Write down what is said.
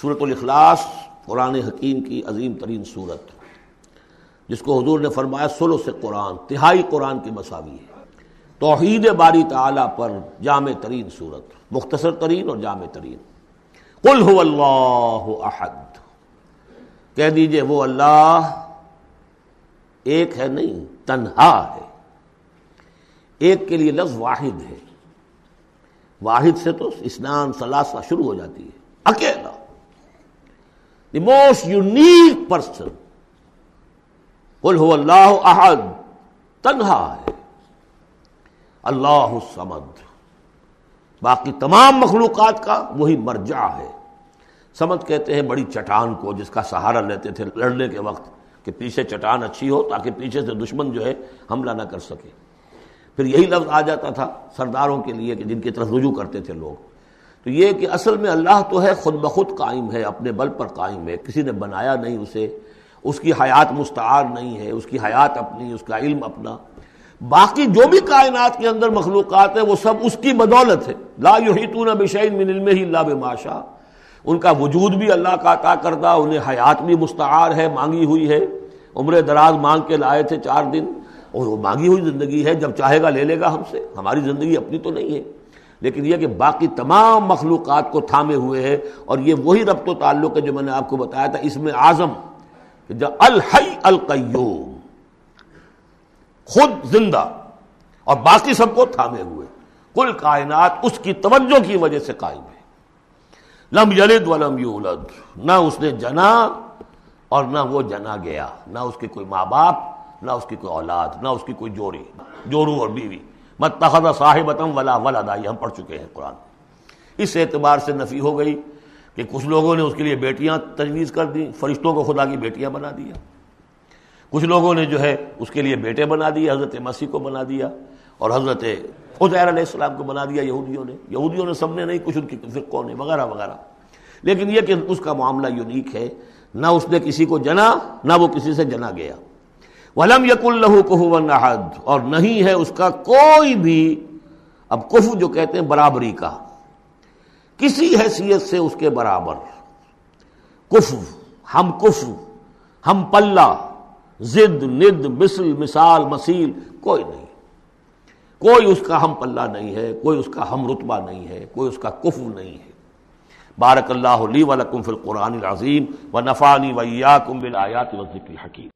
صورت الاخلاص قرآن حکیم کی عظیم ترین صورت جس کو حضور نے فرمایا سلو سے قرآن، تہائی قرآن کی مساوی ہے۔ توحید باری تعالیٰ پر جامع ترین صورت مختصر ترین اور جامع ترین۔ قل هو اللہ احد۔ کہہ دیجیے وہ اللہ ایک ہے نہیں، تنہا ہے۔ ایک کے لیے لفظ واحد ہے۔ واحد سے تو اسنان سلاسہ شروع ہو جاتی ہے۔ اکیلا۔ دی موسٹ یونیک پرسن قل ہو اللہ احد تنہا ہے. اللہ سمد باقی تمام مخلوقات کا وہی مرجع ہے. سمد کہتے ہیں بڑی چٹان کو جس کا سہارا لیتے تھے لڑنے کے وقت کہ پیچھے چٹان اچھی ہو تاکہ پیچھے سے دشمن جو ہے حملہ نہ کر سکے. پھر یہی لفظ آ جاتا تھا سرداروں کے لیے کہ جن کی طرف رجوع کرتے تھے لوگ. تو یہ کہ اصل میں اللہ تو ہے خود بخود قائم ہے، اپنے بل پر قائم ہے۔ کسی نے بنایا نہیں اسے، اس کی حیات مستعار نہیں ہے، اس کی حیات اپنی، اس کا علم اپنا۔ باقی جو بھی کائنات کے اندر مخلوقات ہیں، وہ سب اس کی بدولت ہے۔ لا یحیطون بشیء من علمہ الا بما شاء۔ ان کا وجود بھی اللہ کا عطا کردہ، انہیں حیات بھی مستعار ہے، مانگی ہوئی ہے۔ عمر دراز مانگ کے لائے تھے چار دن، اور وہ مانگی ہوئی زندگی ہے۔ جب چاہے گا لے لے گا ہم سے۔ ہماری زندگی اپنی تو نہیں ہے۔ لیکن یہ کہ باقی تمام مخلوقات کو تھامے ہوئے ہیں اور یہ وہی ربط و تعلق ہے جو میں نے آپ کو بتایا تھا، اس میں اعظم الحی القیوم خود زندہ اور باقی سب کو تھامے ہوئے، کل کائنات اس کی توجہ کی وجہ سے قائم ہے۔ لم یلد ولم یولد، نہ اس نے جنا اور نہ وہ جنا گیا، نہ اس کے کوئی ماں باپ، نہ اس کی کوئی اولاد، نہ اس کی کوئی جوڑی جورو اور بیوی۔ متحد صاحبتم ولا ولدا، یہ ہم پڑھ چکے ہیں قرآن۔ اس اعتبار سے نفی ہو گئی کہ کچھ لوگوں نے اس کے لیے بیٹیاں تجویز کر دی فرشتوں کو خدا کی بیٹیاں بنا دیا۔ کچھ لوگوں نے جو ہے اس کے لیے بیٹے بنا دیے، حضرت مسیح کو بنا دیا اور حضرت علیہ السلام کو بنا دیا یہودیوں نے۔ یہودیوں نے سب نے نہیں کچھ ان کی فرقوں نے، وغیرہ وغیرہ۔ لیکن یہ کہ اس کا معاملہ یونیک ہے، نہ اس نے کسی کو جنا، نہ وہ کسی سے جنا گیا۔ ولم یق اللہ کو نہد اور نہیں ہے اس کا کوئی بھی، اب کف جو کہتے ہیں برابری کا، کسی حیثیت سے اس کے برابر۔ کف ہم کف ہم پلہ زد ند، مثل، مثال مسیل کوئی نہیں۔ کوئی اس کا ہم پلہ نہیں ہے، کوئی اس کا ہم رتبہ نہیں ہے، کوئی اس کا کف نہیں ہے۔ بارک اللہ لی ولکم فی القرآن العظیم و نفانی ویاکم بالآیات و ذکر حکیم